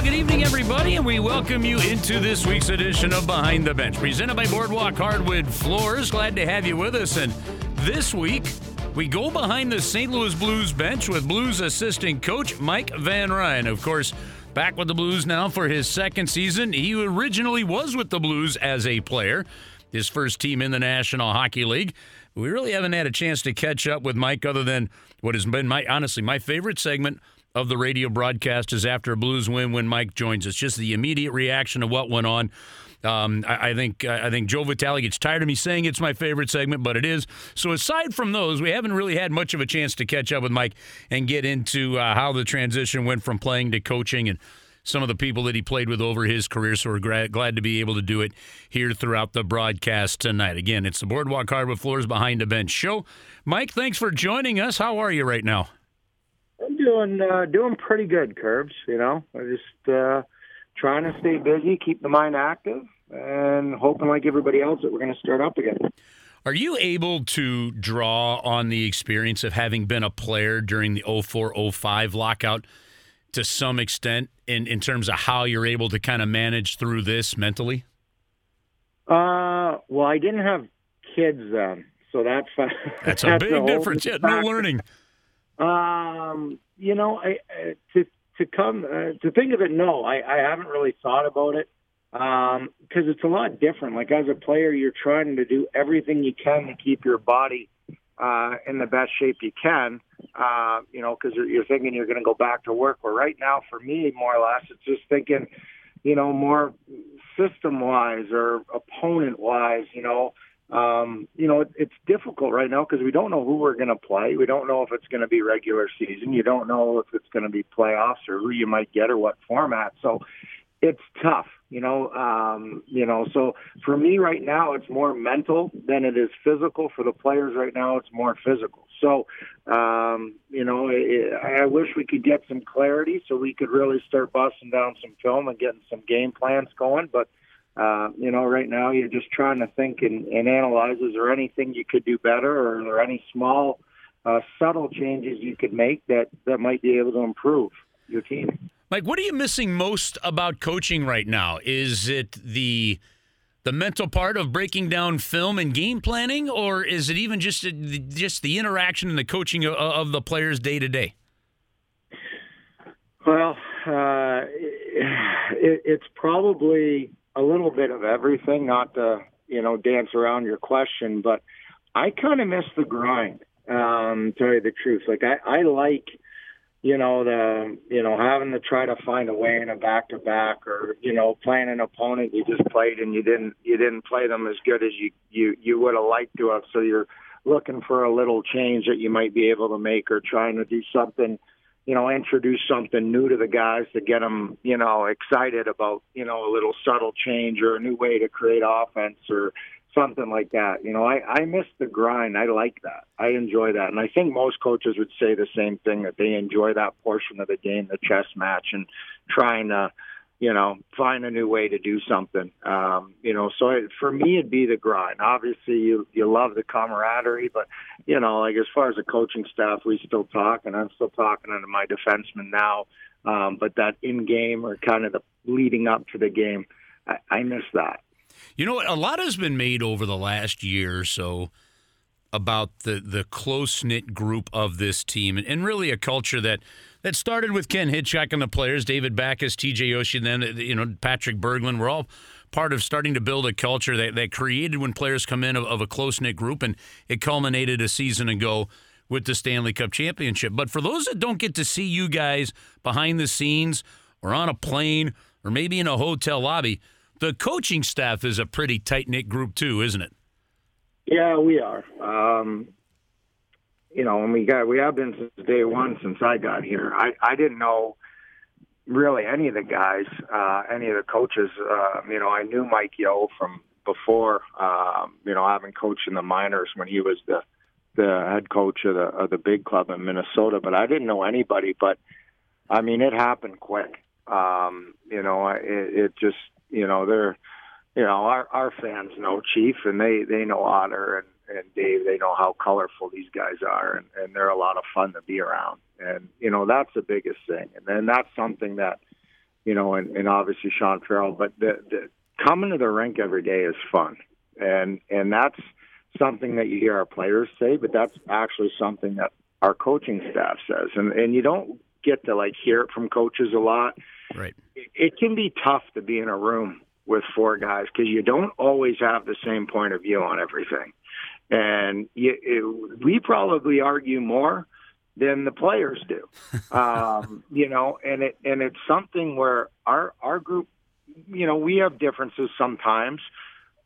Well, good evening, everybody, and we welcome you into this week's edition of Behind the Bench, presented by Boardwalk Hardwood Floors. Glad to have you with us. And this week, we go behind the St. Louis Blues bench with Blues assistant coach Mike Van Ryn. Of course, back with the Blues now for his second season. He originally was with the Blues as a player, his first team in the National Hockey League. We really haven't had a chance to catch up with Mike other than what has been my honestly my favorite segment of the radio broadcast is after a Blues win when Mike joins us. Just the immediate reaction of what went on. Um, I, I, think I think Joe Vitale gets tired of me saying it's my favorite segment, but it is. So aside from those, we haven't really had much of a chance to catch up with Mike and get into uh, how the transition went from playing to coaching and some of the people that he played with over his career. So we're gra- glad to be able to do it here throughout the broadcast tonight. Again, it's the Boardwalk Hardwood Floors Behind the Bench show. Mike, thanks for joining us. How are you right now? I'm doing uh, doing pretty good, Curbs. You know, I'm just uh, trying to stay busy, keep the mind active, and hoping, like everybody else, that we're going to start up again. Are you able to draw on the experience of having been a player during the 04 05 lockout to some extent in, in terms of how you're able to kind of manage through this mentally? Uh, well, I didn't have kids then, so that's that's, that's a big difference. Yeah, no learning. Um, you know, I, to to come uh, to think of it, no, I, I haven't really thought about it because um, it's a lot different. Like as a player, you're trying to do everything you can to keep your body uh, in the best shape you can. Uh, you know, because you're, you're thinking you're going to go back to work. But right now, for me, more or less, it's just thinking, you know, more system wise or opponent wise. You know, um, you know, it, it's difficult right now because we don't know who we're going to play. We don't know if it's going to be regular season. You don't know if it's going to be playoffs or who you might get or what format. So it's tough, you know. Um, you know, so for me right now, it's more mental than it is physical. For the players right now, it's more physical. So, um, you know, it, I wish we could get some clarity so we could really start busting down some film and getting some game plans going. But uh, you know, right now you're just trying to think and, and analyze is there anything you could do better or are there any small, uh, subtle changes you could make that, that might be able to improve your team? Mike, what are you missing most about coaching right now? Is it the the mental part of breaking down film and game planning, or is it even just just the interaction and the coaching of, of the players day to day? Well, uh, it, it's probably a little bit of everything, not to you know dance around your question, but I kind of miss the grind. Um, tell you the truth, like I, I like you know the you know having to try to find a way in a back to back or you know playing an opponent you just played and you didn't you didn't play them as good as you you you would have liked to have so you're looking for a little change that you might be able to make or trying to do something you know, introduce something new to the guys to get them, you know, excited about, you know, a little subtle change or a new way to create offense or something like that. You know, I, I miss the grind. I like that. I enjoy that. And I think most coaches would say the same thing that they enjoy that portion of the game, the chess match and trying to, you know, find a new way to do something. Um, you know, so it, for me, it'd be the grind. Obviously, you you love the camaraderie, but you know, like as far as the coaching staff, we still talk, and I'm still talking to my defensemen now. Um, but that in game or kind of the leading up to the game, I, I miss that. You know, a lot has been made over the last year or so about the the close knit group of this team, and, and really a culture that that started with Ken Hitchcock and the players, David Backes, TJ Oshie, then you know Patrick Berglund. We're all part of starting to build a culture that, that created when players come in of, of a close knit group, and it culminated a season ago with the Stanley Cup championship. But for those that don't get to see you guys behind the scenes or on a plane or maybe in a hotel lobby, the coaching staff is a pretty tight knit group too, isn't it? Yeah, we are. Um, you know, and we got we have been since day one since I got here. I I didn't know really any of the guys, uh, any of the coaches. Uh, you know, I knew Mike Yeo from before. Um, you know, having coached in the minors when he was the the head coach of the of the big club in Minnesota, but I didn't know anybody. But I mean, it happened quick. Um, you know, it, it just you know they're you know our our fans know Chief and they they know Otter and and Dave, they know how colorful these guys are, and, and they're a lot of fun to be around. And you know that's the biggest thing. And then that's something that you know, and, and obviously Sean Farrell. But the, the coming to the rink every day is fun, and and that's something that you hear our players say, but that's actually something that our coaching staff says, and and you don't get to like hear it from coaches a lot. Right. It, it can be tough to be in a room with four guys because you don't always have the same point of view on everything, and you, it, we probably argue more than the players do. um, you know, and it and it's something where our our group, you know, we have differences sometimes,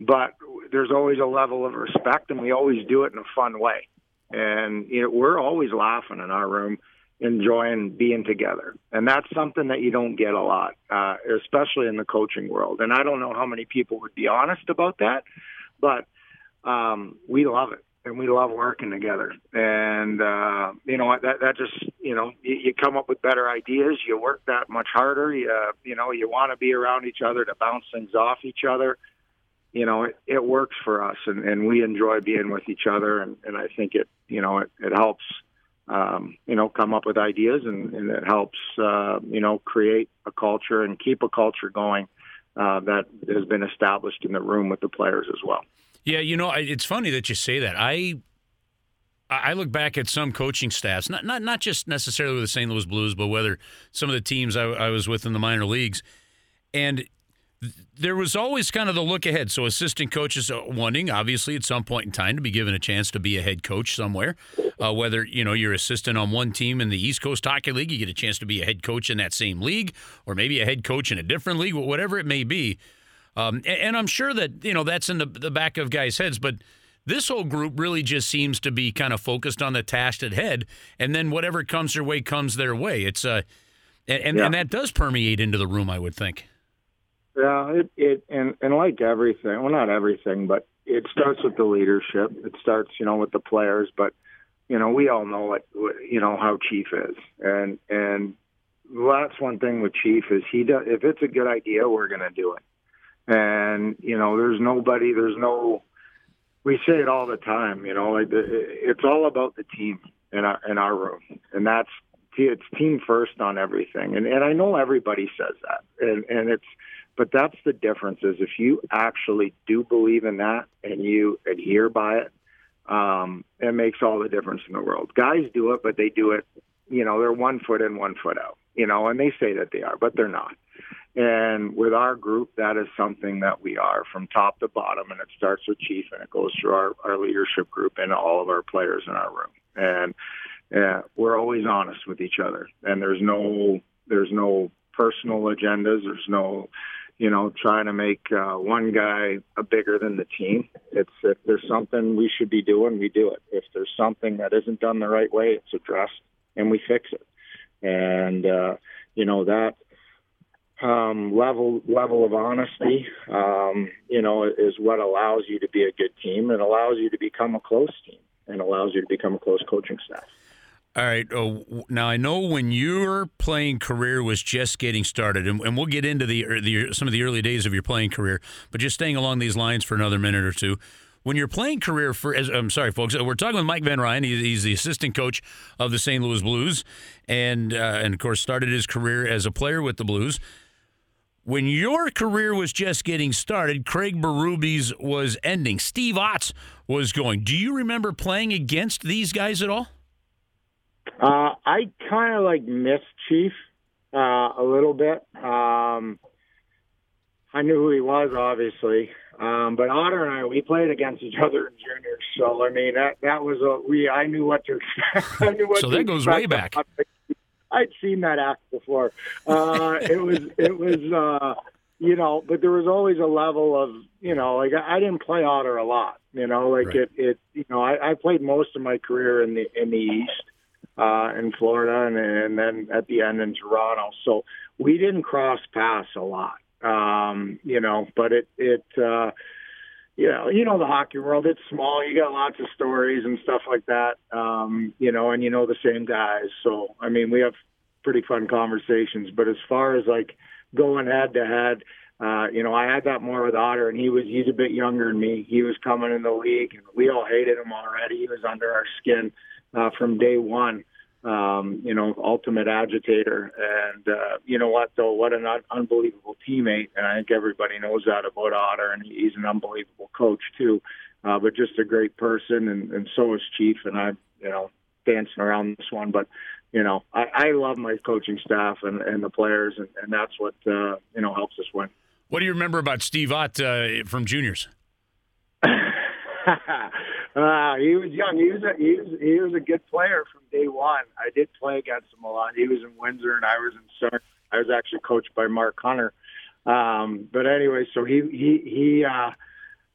but there's always a level of respect, and we always do it in a fun way. And you know, we're always laughing in our room, enjoying being together, and that's something that you don't get a lot, uh, especially in the coaching world. And I don't know how many people would be honest about that, but um, we love it and we love working together. And uh, you know that that just you know you, you come up with better ideas. You work that much harder. You uh, you know you want to be around each other to bounce things off each other. You know it, it works for us, and, and we enjoy being with each other. And, and I think it you know it, it helps um, you know come up with ideas, and, and it helps uh, you know create a culture and keep a culture going uh, that has been established in the room with the players as well. Yeah, you know, it's funny that you say that. I I look back at some coaching staffs, not not not just necessarily with the St. Louis Blues, but whether some of the teams I, I was with in the minor leagues, and there was always kind of the look ahead. So assistant coaches wanting, obviously, at some point in time, to be given a chance to be a head coach somewhere. Uh, whether you know you're assistant on one team in the East Coast Hockey League, you get a chance to be a head coach in that same league, or maybe a head coach in a different league, whatever it may be. Um, and, and, I'm sure that you know that's in the, the back of guys' heads, but this whole group really just seems to be kind of focused on the task at head, and then whatever comes their way comes their way. It's uh, and yeah. and that does permeate into the room, I would think. Yeah, it it and and like everything, well, not everything, but it starts with the leadership. It starts, you know, with the players, but you know, we all know what, what you know how Chief is, and and that's one thing with Chief is he does. If it's a good idea, we're going to do it and you know there's nobody there's no we say it all the time you know like it's all about the team in our in our room. And that's it's team first on everything. And and I know everybody says that. And and it's but that's the difference is if you actually do believe in that and you adhere by it um it makes all the difference in the world. Guys do it but they do it you know they're one foot in one foot out you know and they say that they are but they're not and with our group, that is something that we are from top to bottom, and it starts with Chief and it goes through our, our leadership group and all of our players in our room. And uh, we're always honest with each other, and there's no there's no personal agendas. There's no you know trying to make uh, one guy bigger than the team. It's if there's something we should be doing, we do it. If there's something that isn't done the right way, it's addressed and we fix it. And uh, you know that um, level level of honesty, um, you know, is what allows you to be a good team and allows you to become a close team and allows you to become a close coaching staff. All right. Oh, now I know when your playing career was just getting started, and, and we'll get into the, the some of the early days of your playing career. But just staying along these lines for another minute or two when your playing career for as, I'm sorry folks we're talking with Mike Van Ryn he's, he's the assistant coach of the St. Louis Blues and uh, and of course started his career as a player with the Blues when your career was just getting started, Craig Berube's was ending. Steve Ott's was going. Do you remember playing against these guys at all? Uh, I kind of like missed Chief uh, a little bit. Um, I knew who he was, obviously, um, but Otter and I we played against each other in juniors. So I mean that that was a we. I knew what to. I knew what so that goes way back. I'd seen that act before. Uh, it was it was uh, you know, but there was always a level of you know, like I, I didn't play otter a lot. You know, like right. it it you know, I, I played most of my career in the in the East, uh, in Florida, and and then at the end in Toronto. So we didn't cross paths a lot. Um, you know, but it it. Uh, you know, you know the hockey world. It's small. You got lots of stories and stuff like that. Um, you know, and you know the same guys. So I mean, we have pretty fun conversations. But as far as like going head to head, uh, you know, I had that more with Otter, and he was he's a bit younger than me. He was coming in the league, and we all hated him already. He was under our skin uh, from day one. Um, you know, ultimate agitator. And uh, you know what, though, what an un- unbelievable teammate. And I think everybody knows that about Otter, and he's an unbelievable coach too. Uh, but just a great person, and, and so is Chief. And I, you know, dancing around this one, but you know, I, I love my coaching staff and, and the players, and, and that's what uh, you know helps us win. What do you remember about Steve Ott uh, from juniors? uh, he was young. He was a he was he was a good player from day one. I did play against him a lot. He was in Windsor and I was in Sarnia. I was actually coached by Mark Hunter. Um, but anyway, so he he he uh,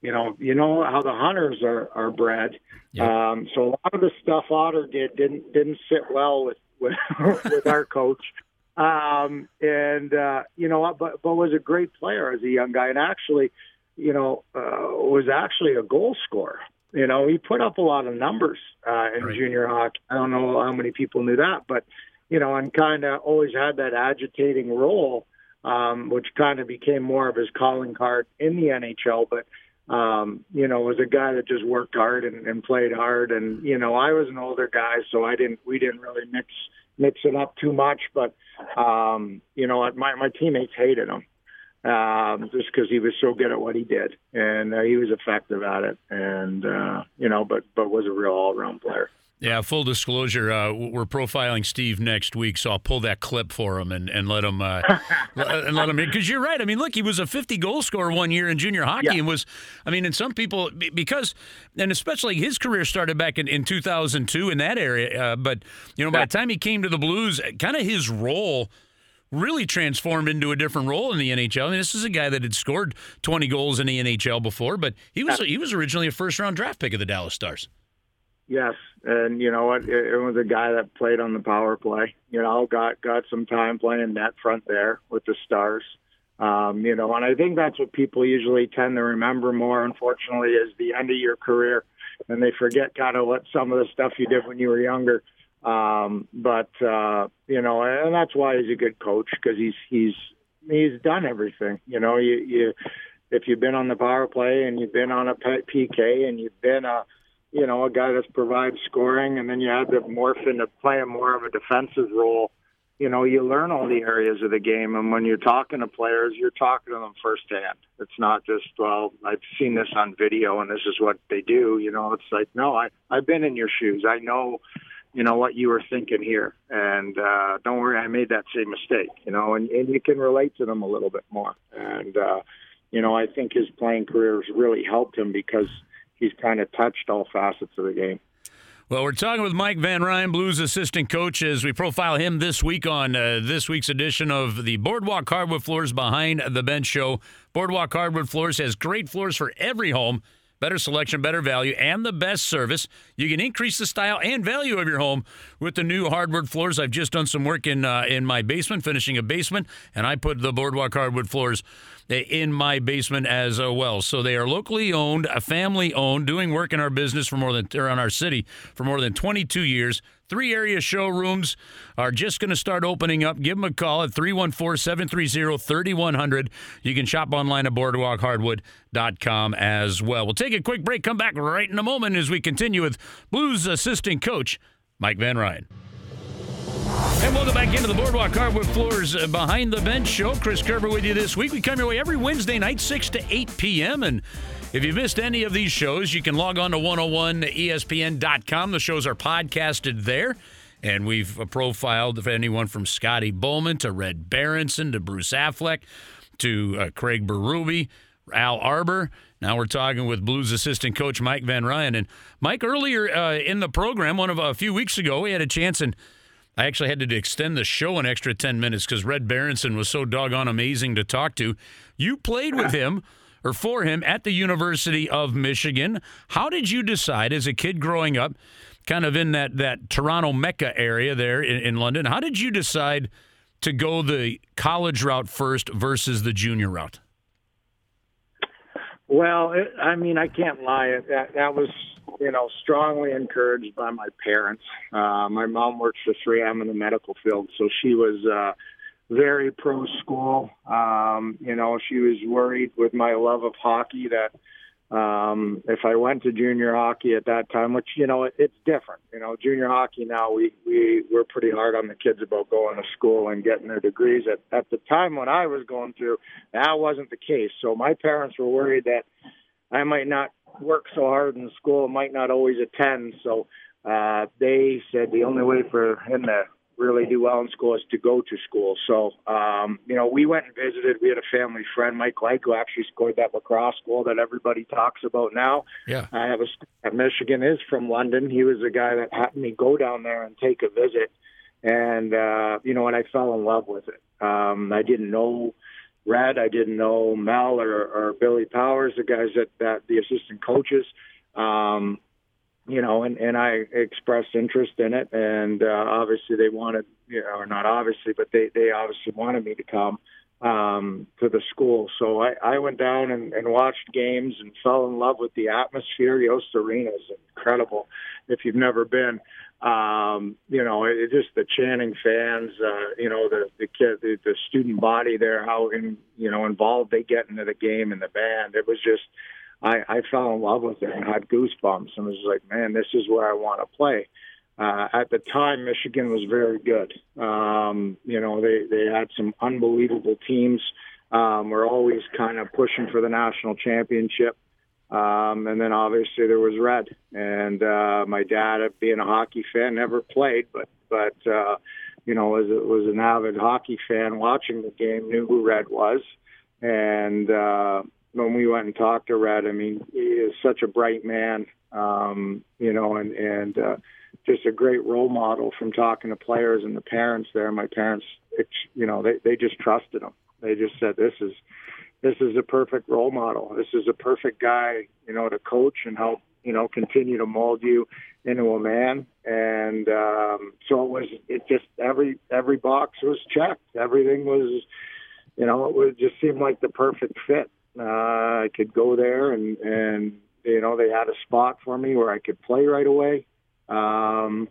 you know you know how the hunters are are bred. Yeah. Um, so a lot of the stuff Otter did didn't didn't sit well with with, with our coach. Um, and uh, you know, but but was a great player as a young guy, and actually, you know, uh, was actually a goal scorer. You know, he put up a lot of numbers uh, in right. junior hockey. I don't know how many people knew that, but you know, and kind of always had that agitating role, um, which kind of became more of his calling card in the NHL. But um, you know, was a guy that just worked hard and, and played hard. And you know, I was an older guy, so I didn't. We didn't really mix mix it up too much. But um, you know, my my teammates hated him um, just because he was so good at what he did, and uh, he was effective at it, and uh, you know, but but was a real all around player. Yeah, full disclosure, uh, we're profiling Steve next week, so I'll pull that clip for him and, and let him uh, and let him because you're right. I mean, look, he was a 50 goal scorer one year in junior hockey, yeah. and was, I mean, and some people because, and especially his career started back in, in 2002 in that area, uh, but you know, by the time he came to the Blues, kind of his role really transformed into a different role in the NHL. I mean, this is a guy that had scored 20 goals in the NHL before, but he was he was originally a first round draft pick of the Dallas Stars. Yes, and you know what? It, was a guy that played on the power play. You know, got got some time playing net front there with the Stars. Um, you know, and I think that's what people usually tend to remember more. Unfortunately, is the end of your career, and they forget kind of what some of the stuff you did when you were younger. Um, but uh, you know, and that's why he's a good coach because he's he's he's done everything. You know, you you if you've been on the power play and you've been on a PK and you've been a you know a guy that provides scoring, and then you have to morph into playing more of a defensive role. You know, you learn all the areas of the game, and when you're talking to players, you're talking to them firsthand. It's not just, well, I've seen this on video and this is what they do. You know, it's like, no, I I've been in your shoes. I know you know what you were thinking here. And uh don't worry i made that same mistake you know and, and you can relate to them a little bit more. And uh you know i think his playing career has really helped him because he's kind of touched all facets of the game. Well, we're talking with Mike Van Ryn, Blues assistant coach, as we profile him this week on uh, this week's edition of the Boardwalk Hardwood Floors Behind the Bench Show. Boardwalk Hardwood Floors has great floors for every home better selection, better value, and the best service. You can increase the style and value of your home with the new hardwood floors. I've just done some work in uh, in my basement, finishing a basement, and I put the boardwalk hardwood floors eh, in my basement as uh, well. So they are locally owned, a family owned, doing work in our business for more than or in our city for more than 22 years. Three area showrooms are just going to start opening up. Give them a call at 314 730 3100. You can shop online at boardwalkhardwood.com as well. We'll take a quick break, come back right in a moment as we continue with Blues assistant coach Mike Van Ryn. And welcome back into the Boardwalk Hardwood Floors Behind the Bench show. Chris Kerber with you this week. We come your way every Wednesday night, 6 to 8 p.m. And if you missed any of these shows, you can log on to 101ESPN.com. The shows are podcasted there. And we've profiled anyone from Scotty Bowman to Red Berenson to Bruce Affleck to uh, Craig Berube, Al Arbour. Now we're talking with Blues assistant coach Mike Van Ryn. And Mike, earlier uh, in the program, one of a few weeks ago, we had a chance, and I actually had to extend the show an extra 10 minutes because Red Berenson was so doggone amazing to talk to. You played with him or for him at the University of Michigan. How did you decide as a kid growing up, kind of in that, that Toronto Mecca area there in, in London, how did you decide to go the college route first versus the junior route? Well, it, I mean, I can't lie. That that was, you know, strongly encouraged by my parents. Uh, my mom works for 3M in the medical field, so she was uh, very pro school. Um, you know, she was worried with my love of hockey that Um, if I went to junior hockey at that time, which you know it, it's different. You know, junior hockey now we we we're pretty hard on the kids about going to school and getting their degrees. At at the time when I was going through, that wasn't the case. So my parents were worried that I might not work so hard in school, might not always attend. So uh, they said the only way for him to really do well in school is to go to school. So, um, you know, we went and visited. We had a family friend, Mike Legg, who actually scored that lacrosse goal that everybody talks about now. Yeah. I have a at Michigan is from London. He was the guy that had me go down there and take a visit. And, uh, you know, and I fell in love with it. Um, I didn't know Red. I didn't know Mel or, or Billy Powers, the guys that, that the assistant coaches. Um, you know, and, and I expressed interest in it, and uh, obviously they wanted, you know, or not obviously, but they they obviously wanted me to come um, to the school. So I, I went down and, and watched games and fell in love with the atmosphere. Yost Arena is incredible. If you've never been, um, you know, it, it just the chanting fans, uh, you know, the the kid, the, the student body there, how in, you know involved they get into the game and the band. It was just I, I fell in love with it and had goosebumps and was like, man, this is where I want to play. Uh, at the time, Michigan was very good. Um, you know, they, they had some unbelievable teams. Um, we're always kind of pushing for the national championship. Um, and then obviously there was Red. And uh, my dad, being a hockey fan, never played, but but uh, you know was was an avid hockey fan. Watching the game, knew who Red was, and uh, when we went and talked to Red, I mean, he is such a bright man, um, you know, and and uh, just a great role model from talking to players and the parents there. My parents, you know, they they just trusted him. They just said, "This is this is a perfect role model. This is a perfect guy, you know, to coach and help, you know, continue to mold you into a man." And um, so it was. It just every every box was checked. Everything was, you know, it would just seem like the perfect fit. Uh, I could go there and and you know they had a spot for me where I could play right away. Um,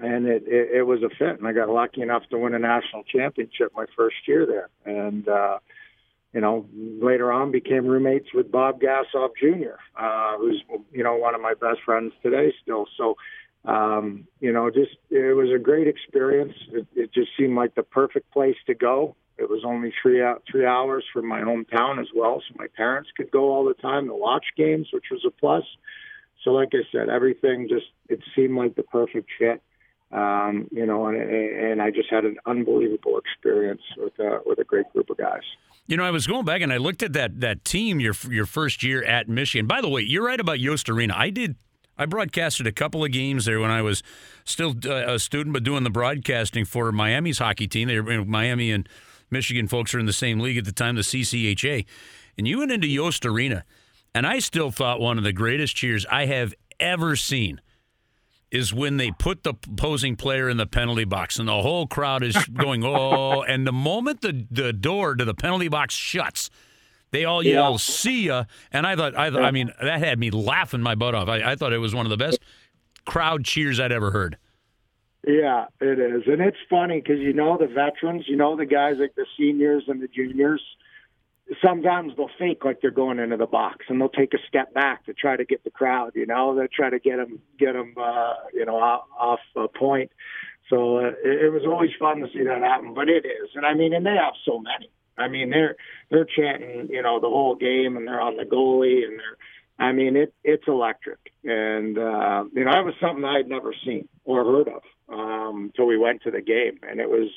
and it, it, it was a fit, and I got lucky enough to win a national championship my first year there. And uh, you know, later on became roommates with Bob Gassoff Jr., uh, who's you know one of my best friends today still. So, um, you know, just it was a great experience. It, it just seemed like the perfect place to go. It was only three out three hours from my hometown as well, so my parents could go all the time to watch games, which was a plus. So, like I said, everything just it seemed like the perfect fit. Um, you know, and, and I just had an unbelievable experience with uh, with a great group of guys. You know, I was going back and I looked at that that team your your first year at Michigan. By the way, you're right about Yost Arena. I did I broadcasted a couple of games there when I was still uh, a student, but doing the broadcasting for Miami's hockey team. They were Miami and Michigan folks are in the same league at the time, the CCHA. And you went into Yost Arena, and I still thought one of the greatest cheers I have ever seen is when they put the opposing player in the penalty box and the whole crowd is going, oh, and the moment the, the door to the penalty box shuts, they all yell, see ya. And I thought, I, thought, I mean, that had me laughing my butt off. I, I thought it was one of the best crowd cheers I'd ever heard. Yeah, it is, and it's funny because you know the veterans, you know the guys like the seniors and the juniors. Sometimes they'll fake like they're going into the box, and they'll take a step back to try to get the crowd. You know, they try to get them, get them, uh, you know, off, off a point. So uh, it, it was always fun to see that happen. But it is, and I mean, and they have so many. I mean, they're they're chanting, you know, the whole game, and they're on the goalie, and they're I mean, it it's electric, and uh, you know, that was something I'd never seen or heard of um, until we went to the game, and it was,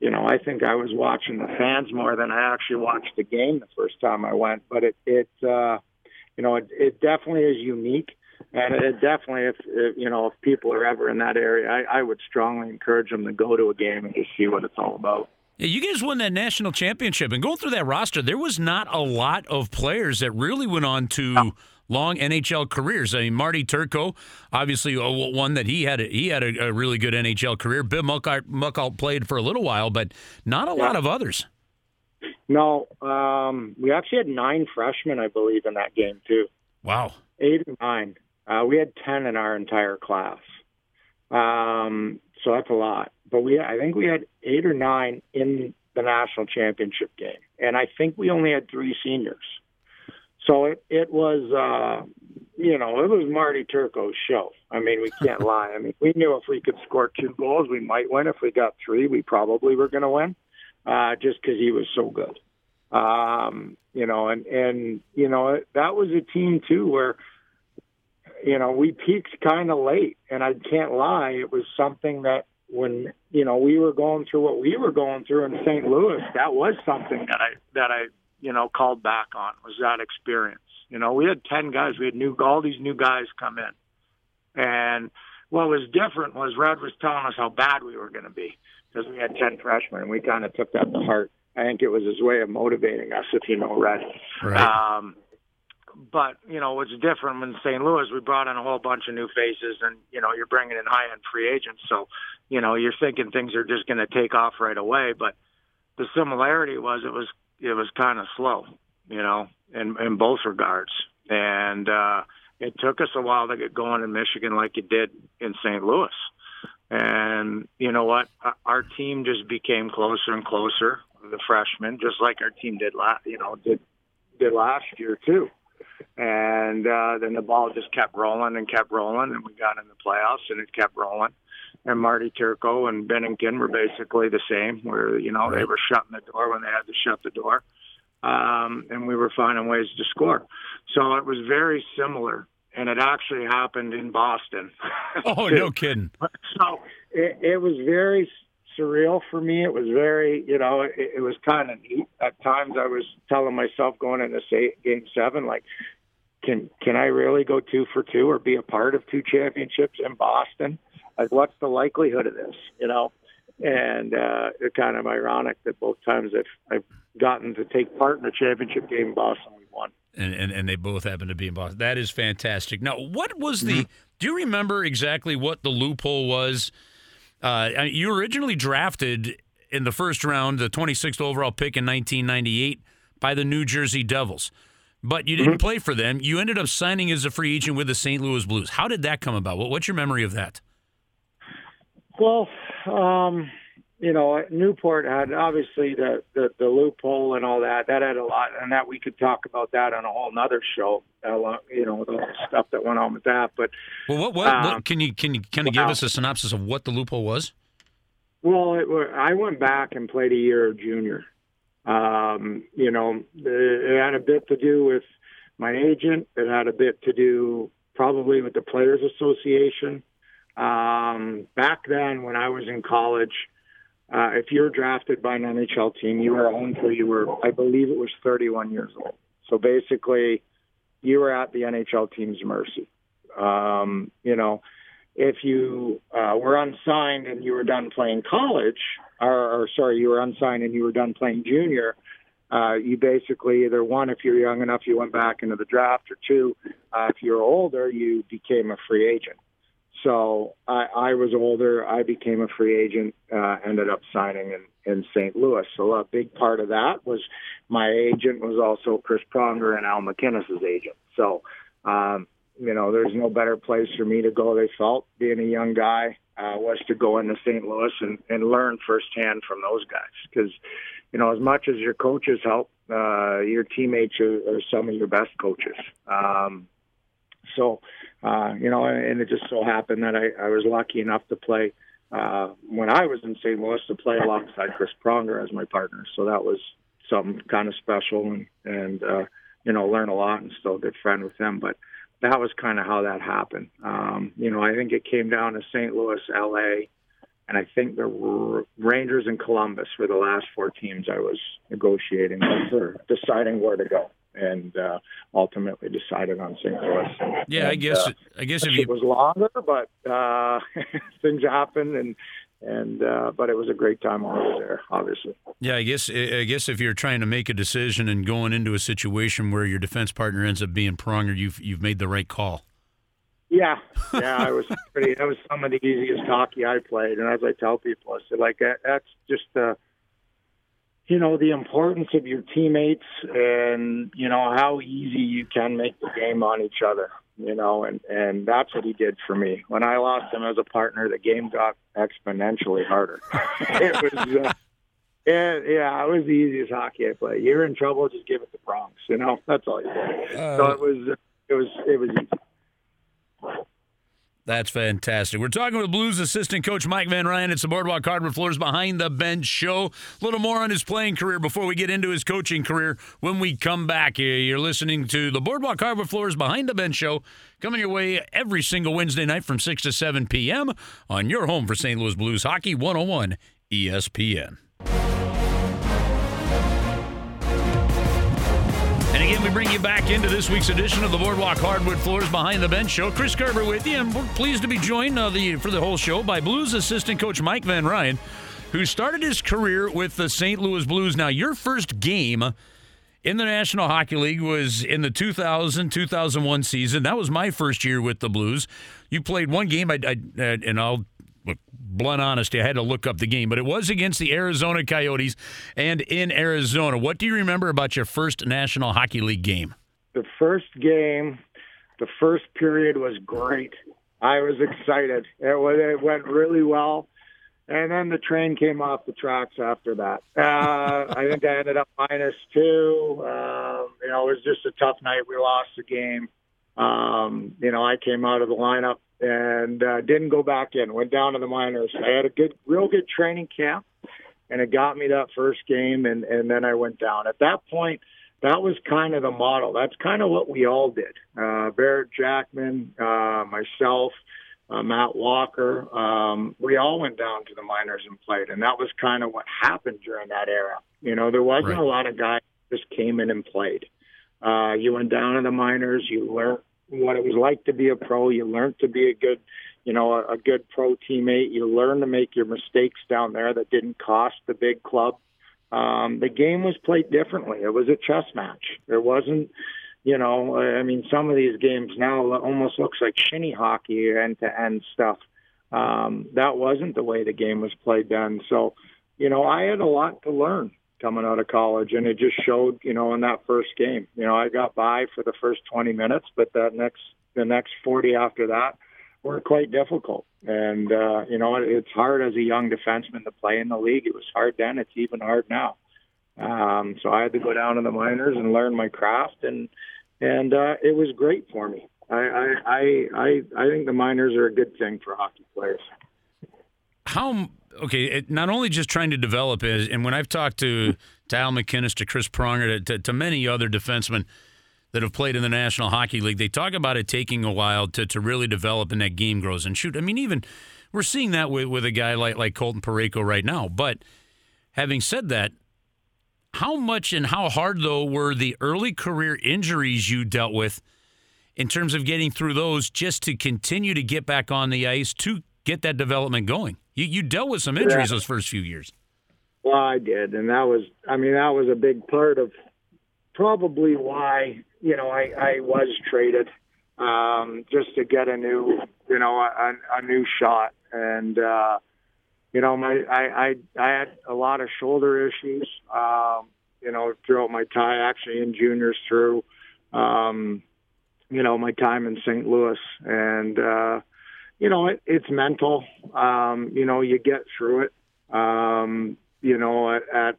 you know, I think I was watching the fans more than I actually watched the game the first time I went. But it, it, uh, you know, it, it definitely is unique, and it definitely, if, if you know, if people are ever in that area, I, I would strongly encourage them to go to a game and just see what it's all about. Yeah, you guys won that national championship, and going through that roster, there was not a lot of players that really went on to long NHL careers. I mean, Marty Turco, obviously uh, one that he had. A, he had a, a, really good NHL career. Bill Muckalt, played for a little while, but not a yeah. lot of others. No, um, we actually had nine freshmen, I believe, in that game too. Wow, eight or nine. Uh, we had ten in our entire class, um, so that's a lot. But we, I think we had eight or nine in the national championship game, and I think we only had three seniors. so it it was uh, you know it was Marty Turco's show. I mean, we can't lie. I mean, we knew if we could score two goals, we might win. If we got three, we probably were going to win, uh, just because he was so good. Um, you know, and and you know that was a team too where you know we peaked kind of late, and I can't lie, it was something that when you know we were going through what we were going through in St. Louis, that was something that I that I you know called back on was that experience. You know, we had ten guys, we had new all these new guys come in, and what was different was Red was telling us how bad we were going to be because we had ten freshmen, and we kind of took that to heart. I think it was his way of motivating us, if you know Red. Right. Um, but you know what's different in St. Louis, we brought in a whole bunch of new faces, and you know you're bringing in high end free agents, so you know you're thinking things are just going to take off right away. But the similarity was it was it was kind of slow, you know, in in both regards, and uh, it took us a while to get going in Michigan like it did in St. Louis. And you know what? Our team just became closer and closer. The freshmen, just like our team did last, you know, did did last year too. And uh, then the ball just kept rolling and kept rolling, and we got in the playoffs, and it kept rolling. And Marty Turco and Binnington were basically the same, where you know they were shutting the door when they had to shut the door, um, and we were finding ways to score. So it was very similar and it actually happened in Boston. Oh, no kidding. so it, it was very surreal for me. It was very, you know, it, it was kind of neat. At times, I was telling myself going into say, game seven, like, can can I really go two for two or be a part of two championships in Boston? Like, what's the likelihood of this? You know, and uh, it's kind of ironic that both times I've I've gotten to take part in a championship game in Boston, we won and, and, and they both happen to be in Boston. That is fantastic. Now, what was the? Mm-hmm. Do you remember exactly what the loophole was? Uh, you originally drafted in the first round, the 26th overall pick in 1998 by the New Jersey Devils, but you didn't mm-hmm. play for them. You ended up signing as a free agent with the St. Louis Blues. How did that come about? What's your memory of that? Well, um, you know, Newport had obviously the, the the loophole and all that. That had a lot, and that we could talk about that on a whole nother show. Uh, you know, with all the stuff that went on with that. But well, what, what, um, what can you can you kind of give us a synopsis of what the loophole was? Well, it, I went back and played a year of junior. Um, you know, it had a bit to do with my agent. It had a bit to do probably with the Players Association. Um, back then, when I was in college uh, if you were drafted by an NHL team, you were owned until you were, I believe it was 31 years old. So basically, you were at the NHL team's mercy. Um, you know, if you uh, were unsigned and you were done playing college, or, or sorry, you were unsigned and you were done playing junior, uh, you basically either one, if you're young enough, you went back into the draft, or two, uh, if you're older, you became a free agent. So I, I was older. I became a free agent. Uh, ended up signing in, in St. Louis. So a big part of that was my agent was also Chris Pronger and Al MacInnis's agent. So um, you know, there's no better place for me to go. They felt being a young guy uh, was to go into St. Louis and, and learn firsthand from those guys because you know, as much as your coaches help, uh, your teammates are, are some of your best coaches. Um, so uh, you know, and it just so happened that I, I was lucky enough to play uh, when I was in St. Louis to play alongside Chris Pronger as my partner. So that was something kind of special and, and uh, you know, learn a lot and still a good friend with him. But that was kind of how that happened. Um, you know, I think it came down to St. Louis, LA, and I think the Rangers and Columbus were the last four teams I was negotiating with or deciding where to go and uh, ultimately decided on St. Louis. Yeah, and, I guess uh, I guess if you... it was longer, but uh, things happen, and and uh, but it was a great time over there, obviously. Yeah, I guess I guess if you're trying to make a decision and going into a situation where your defense partner ends up being Pronger, you've you've made the right call. Yeah, yeah, I was pretty. That was some of the easiest hockey I played, and as I tell people, I said like that's just. Uh, you know the importance of your teammates and you know how easy you can make the game on each other you know and and that's what he did for me when i lost him as a partner the game got exponentially harder it was uh, Yeah, yeah, it was the easiest hockey I played. You're in trouble, just give it to Bronx. You know, that's all you did. Uh, so it was, it was, it was easy. That's fantastic. We're talking with Blues assistant coach Mike Van Ryn. It's the Boardwalk Hardwood Floors Behind the Bench show. A little more on his playing career before we get into his coaching career when we come back. You're listening to the Boardwalk Hardwood Floors Behind the Bench show coming your way every single Wednesday night from 6 to 7 p.m. on your home for St. Louis Blues Hockey 101 ESPN. Again, we bring you back into this week's edition of the Boardwalk Hardwood Floors Behind the Bench Show. Chris Kerber with you, and we're pleased to be joined uh, the, for the whole show by Blues assistant coach Mike Van Ryn, who started his career with the St. Louis Blues. Now, your first game in the National Hockey League was in the 2000 2001 season. That was my first year with the Blues. You played one game, I, I, and I'll look, blunt honesty, I had to look up the game, but it was against the Arizona Coyotes and in Arizona. What do you remember about your first National Hockey League game? The first game, the first period was great. I was excited. It, was, it went really well. And then the train came off the tracks after that. Uh, I think I ended up minus two. Uh, you know, it was just a tough night. We lost the game. Um, you know, I came out of the lineup and uh, didn't go back in. Went down to the minors. I had a good, real good training camp, and it got me that first game, and and then I went down. At that point, that was kind of the model. That's kind of what we all did. Uh, Barrett Jackman, uh, myself, uh, Matt Walker, um, we all went down to the minors and played, and that was kind of what happened during that era. You know, there wasn't right. a lot of guys just came in and played. Uh, you went down to the minors, you learned what it was like to be a pro. You learned to be a good, you know, a, a good pro teammate. You learned to make your mistakes down there that didn't cost the big club. Um, the game was played differently. It was a chess match. There wasn't, you know, I mean, some of these games now almost looks like shinny hockey, end to end stuff. Um, that wasn't the way the game was played then. So, you know, I had a lot to learn coming out of college, and it just showed, you know, in that first game. You know, I got by for the first 20 minutes, but that next the next 40 after that were quite difficult. And uh, you know, it's hard as a young defenseman to play in the league. It was hard then; it's even hard now. Um, so I had to go down to the minors and learn my craft, and and uh, it was great for me. I, I I I think the minors are a good thing for hockey players. How okay, it, not only just trying to develop it, and when I've talked to, to Al to Chris Pronger, to, to, to, many other defensemen that have played in the National Hockey League, they talk about it taking a while to, to really develop and that game grows. And shoot, I mean, even we're seeing that with, with a guy like, like Colton Parayko right now. But having said that, how much and how hard, though, were the early career injuries you dealt with in terms of getting through those just to continue to get back on the ice to get that development going? You you dealt with some injuries yeah. those first few years. Well, I did, and that was I mean that was a big part of probably why you know I I was traded um, just to get a new you know a, a new shot and. uh you know, my I, I I had a lot of shoulder issues, um, you know, throughout my time, actually in juniors through, um, you know, my time in St. Louis, and uh, you know, it, it's mental. Um, you know, you get through it. Um, you know, at, at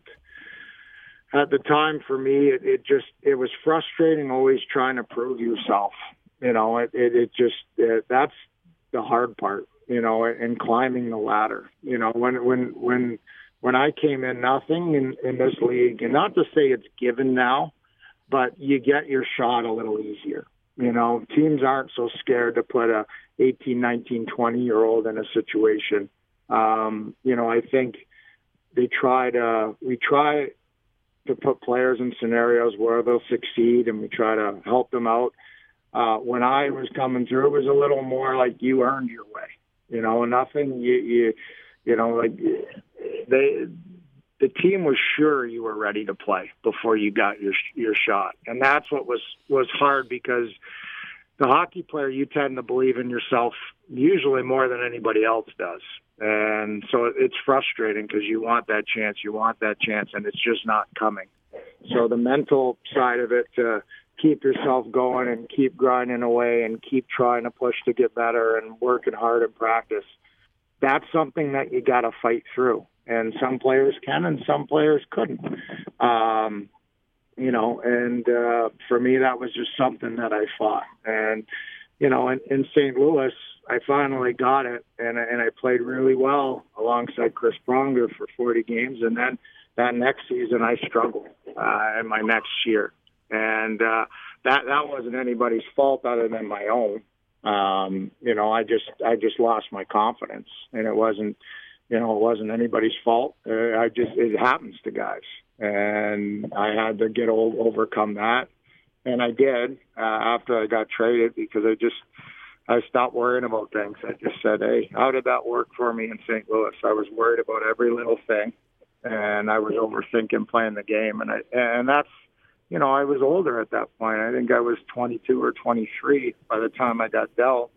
at the time for me, it, it just it was frustrating. Always trying to prove yourself. You know, it it, it just it, that's the hard part. You know, and climbing the ladder. You know, when when when when I came in, nothing in in this league, and not to say it's given now, but you get your shot a little easier. You know, teams aren't so scared to put a 18, 19, 20 year old in a situation. Um, you know, I think they try to, we try to put players in scenarios where they'll succeed and we try to help them out. Uh, when I was coming through, it was a little more like you earned your way. You know, nothing you you you know like they the team was sure you were ready to play before you got your your shot, and that's what was was hard because the hockey player you tend to believe in yourself usually more than anybody else does. And so it's frustrating because you want that chance, you want that chance, and it's just not coming. So the mental side of it to keep yourself going and keep grinding away and keep trying to push to get better and working hard in practice, that's something that you got to fight through. And some players can, and some players couldn't. Um, you know, and uh, for me, that was just something that I fought. And you know, in, in St. Louis, I finally got it, and and I played really well alongside Chris Pronger for 40 games, and then that next season I struggled uh, in my next year, and uh, that that wasn't anybody's fault other than my own. Um, you know, I just I just lost my confidence, and it wasn't you know it wasn't anybody's fault. Uh, I just it happens to guys, and I had to get old, overcome that, and I did uh, after I got traded because I just I stopped worrying about things. I just said, hey, how did that work for me in St. Louis? I was worried about every little thing, and I was overthinking playing the game, and I and that's you know I was older at that point. I think I was 22 or 23 by the time I got dealt,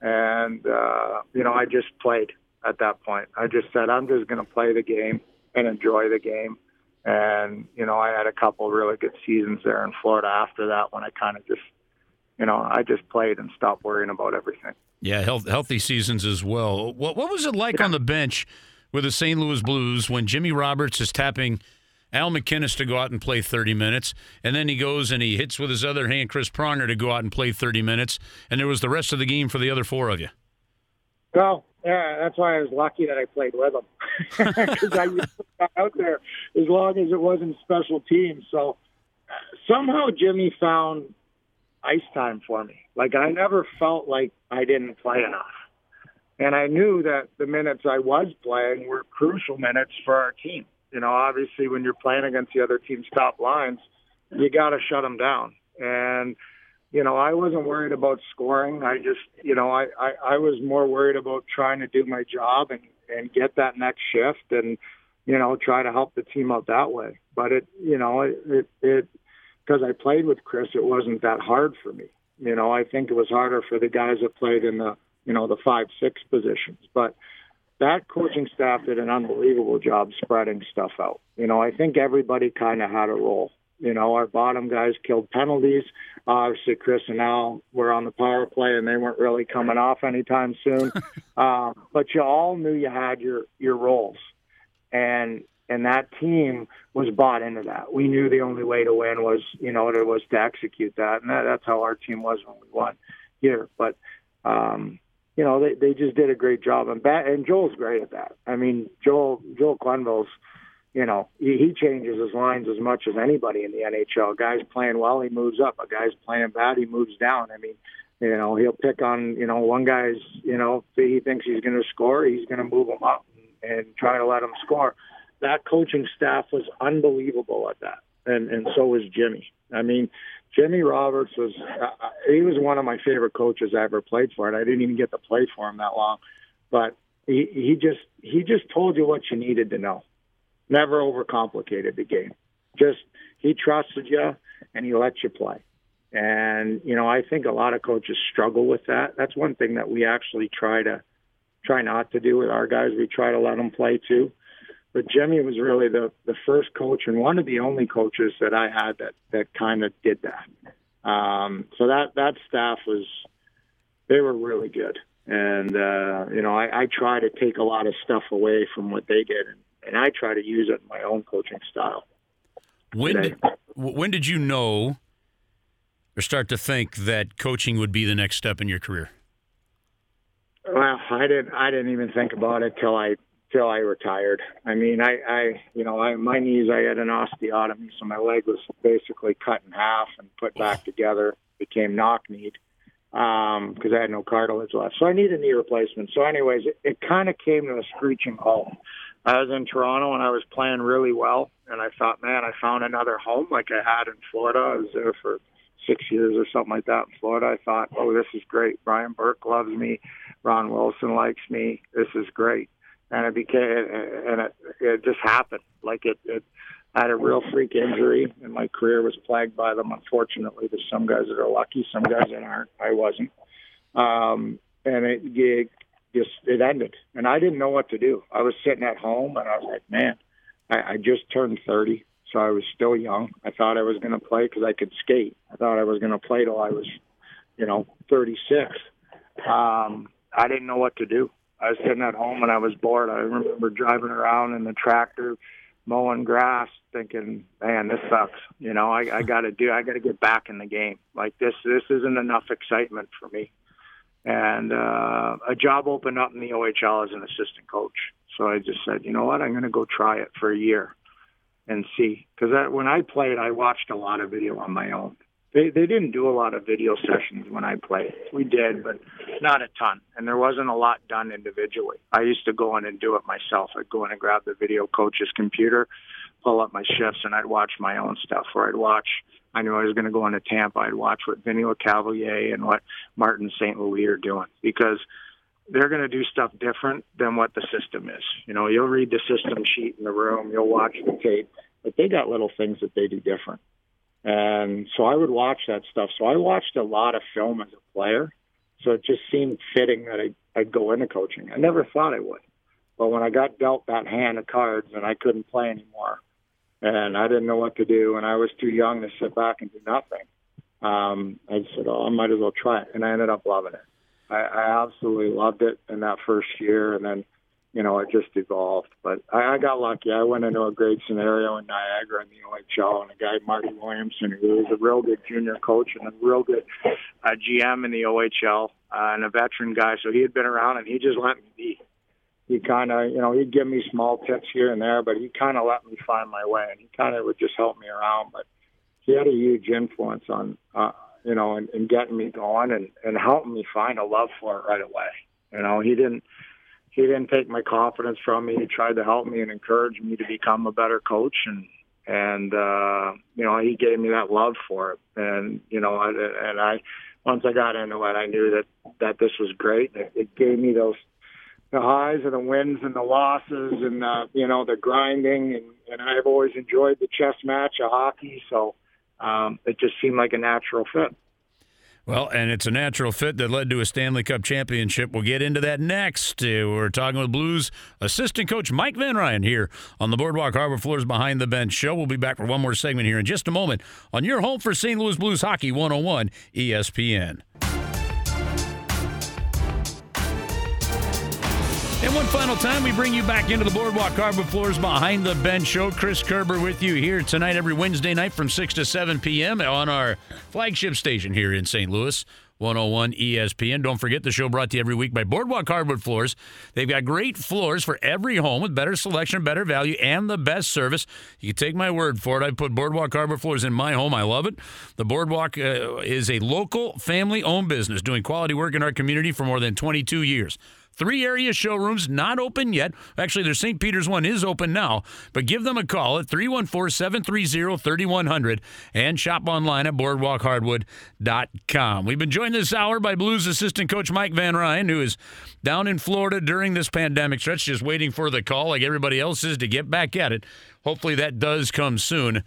and uh, you know I just played at that point. I just said I'm just going to play the game and enjoy the game. And you know, I had a couple really good seasons there in Florida after that when I kind of just, you know, I just played and stopped worrying about everything. Yeah, health, healthy seasons as well. What what was it like yeah. on the bench with the St. Louis Blues when Jimmy Roberts is tapping Al MacInnis to go out and play 30 minutes, and then he goes and he hits with his other hand Chris Pronger to go out and play 30 minutes, and there was the rest of the game for the other four of you. Well, yeah, that's why I was lucky that I played with him because I was out there as long as it wasn't special teams. So somehow Jimmy found ice time for me. Like I never felt like I didn't play enough. And I knew that the minutes I was playing were crucial minutes for our team. You know, obviously when you're playing against the other team's top lines, you got to shut them down. And you know, I wasn't worried about scoring. I just, you know, I, I, I was more worried about trying to do my job and, and get that next shift and, you know, try to help the team out that way. But it, you know, it, it, it because I played with Chris, it wasn't that hard for me. You know, I think it was harder for the guys that played in the, you know, the five, six positions. But that coaching staff did an unbelievable job spreading stuff out. You know, I think everybody kind of had a role. You know, our bottom guys killed penalties. Obviously, Chris and Al were on the power play, and they weren't really coming off anytime soon. um, but you all knew you had your your roles, and and that team was bought into that. We knew the only way to win was, you know, it was to execute that, and that, that's how our team was when we won here. But um, you know, they they just did a great job, and bat, and Joel's great at that. I mean, Joel Joel Quenneville's you know, he, changes his lines as much as anybody in the NHL. Guy's playing well, he moves up. A guy's playing bad, he moves down. I mean, you know, he'll pick on, you know, one guy's, you know, he thinks he's going to score, he's going to move him up and, and try to let him score. That coaching staff was unbelievable at that, and and so was Jimmy. I mean, Jimmy Roberts was uh, he was one of my favorite coaches I ever played for, and I didn't even get to play for him that long, but he he just he just told you what you needed to know never overcomplicated the game. Just he trusted you and he let you play. And you know, I think a lot of coaches struggle with that. That's one thing that we actually try to try not to do with our guys. We try to let them play too. But Jimmy was really the the first coach and one of the only coaches that I had that that kind of did that. Um, so that that staff was they were really good. And uh, you know, I, I try to take a lot of stuff away from what they did and and I try to use it in my own coaching style. When did, when did you know or start to think that coaching would be the next step in your career? Well, I didn't. I didn't even think about it till I till I retired. I mean, I, I you know, I my knees. I had an osteotomy, so my leg was basically cut in half and put back together. Became knock kneed because um, I had no cartilage left. So I needed a knee replacement. So, anyways, it, it kind of came to a screeching halt. I was in Toronto and I was playing really well, and I thought, man, I found another home like I had in Florida. I was there for six years or something like that in Florida. I thought, oh, this is great. Brian Burke loves me. Ron Wilson likes me. This is great. And it became, and it, it just happened. Like it, it, I had a real freak injury, and my career was plagued by them. Unfortunately, there's some guys that are lucky, some guys that aren't. I wasn't. Um, and it, it just it ended, and I didn't know what to do. I was sitting at home, and I was like, man, I, I just turned 30, so I was still young. I thought I was going to play because I could skate. I thought I was going to play till I was, you know, 36. Um, I didn't know what to do, I was sitting at home and I was bored. I remember driving around in the tractor, mowing grass, thinking, "Man, this sucks." You know, I, I got to do. I got to get back in the game. Like this, this isn't enough excitement for me. And uh, a job opened up in the OHL as an assistant coach. So I just said, you know what, I'm going to go try it for a year and see. Because when I played, I watched a lot of video on my own. They they didn't do a lot of video sessions when I played. We did, but not a ton, and there wasn't a lot done individually. I used to go in and do it myself. I'd go in and grab the video coach's computer, pull up my shifts, and I'd watch my own stuff. Or I'd watch. I knew I was going to go into Tampa. I'd watch what Vinny Lecavalier and what Martin St. Louis are doing because they're going to do stuff different than what the system is. You know, you'll read the system sheet in the room, you'll watch the tape, but they got little things that they do different. And so I would watch that stuff. So I watched a lot of film as a player. So it just seemed fitting that I'd, I'd go into coaching. I never thought I would. But when I got dealt that hand of cards and I couldn't play anymore, and I didn't know what to do, and I was too young to sit back and do nothing, um, I said, "Oh, I might as well try it," and I ended up loving it. I, I absolutely loved it in that first year, and then you know it just evolved. But I, I got lucky. I went into a great scenario in Niagara in the OHL, and a guy Marty Williamson, who was a real good junior coach and a real good uh, GM in the OHL, uh, and a veteran guy. So he had been around, and he just let me be. He kind of, you know, he'd give me small tips here and there, but he kind of let me find my way, and he kind of would just help me around. But he had a huge influence on uh, you know, and, and getting me going and, and helping me find a love for it right away. You know, he didn't he didn't take my confidence from me. He tried to help me and encourage me to become a better coach and and uh you know, he gave me that love for it. And you know, and I once I got into it, I knew that that this was great. It, it gave me those the highs and the wins and the losses and uh, you know the grinding and, and I've always enjoyed the chess match of hockey. So um, it just seemed like a natural fit. Well, and it's a natural fit that led to a Stanley Cup championship. We'll get into that next. Uh, we're talking with Blues assistant coach Mike Van Ryn here on the Boardwalk Hardwood Floors Behind the Bench show. We'll be back for one more segment here in just a moment on your home for St. Louis Blues Hockey 101 ESPN. And one final time, we bring you back into the Boardwalk Hardwood Floors Behind the Bench show. Chris Kerber with you here tonight, every Wednesday night from 6 to 7 p.m. on our flagship station here in St. Louis. 101 ESPN. Don't forget the show brought to you every week by Boardwalk Hardwood Floors. They've got great floors for every home with better selection, better value, and the best service. You can take my word for it. I put Boardwalk Hardwood Floors in my home. I love it. The Boardwalk uh, is a local family owned business doing quality work in our community for more than 22 years. Three area showrooms not open yet. Actually, their St. Peter's one is open now, but give them a call at 314 730 3100 and shop online at boardwalkhardwood.com. We've been joined this hour by Blues assistant coach Mike Van Ryn, who is down in Florida during this pandemic stretch, just waiting for the call like everybody else is to get back at it. Hopefully, that does come soon.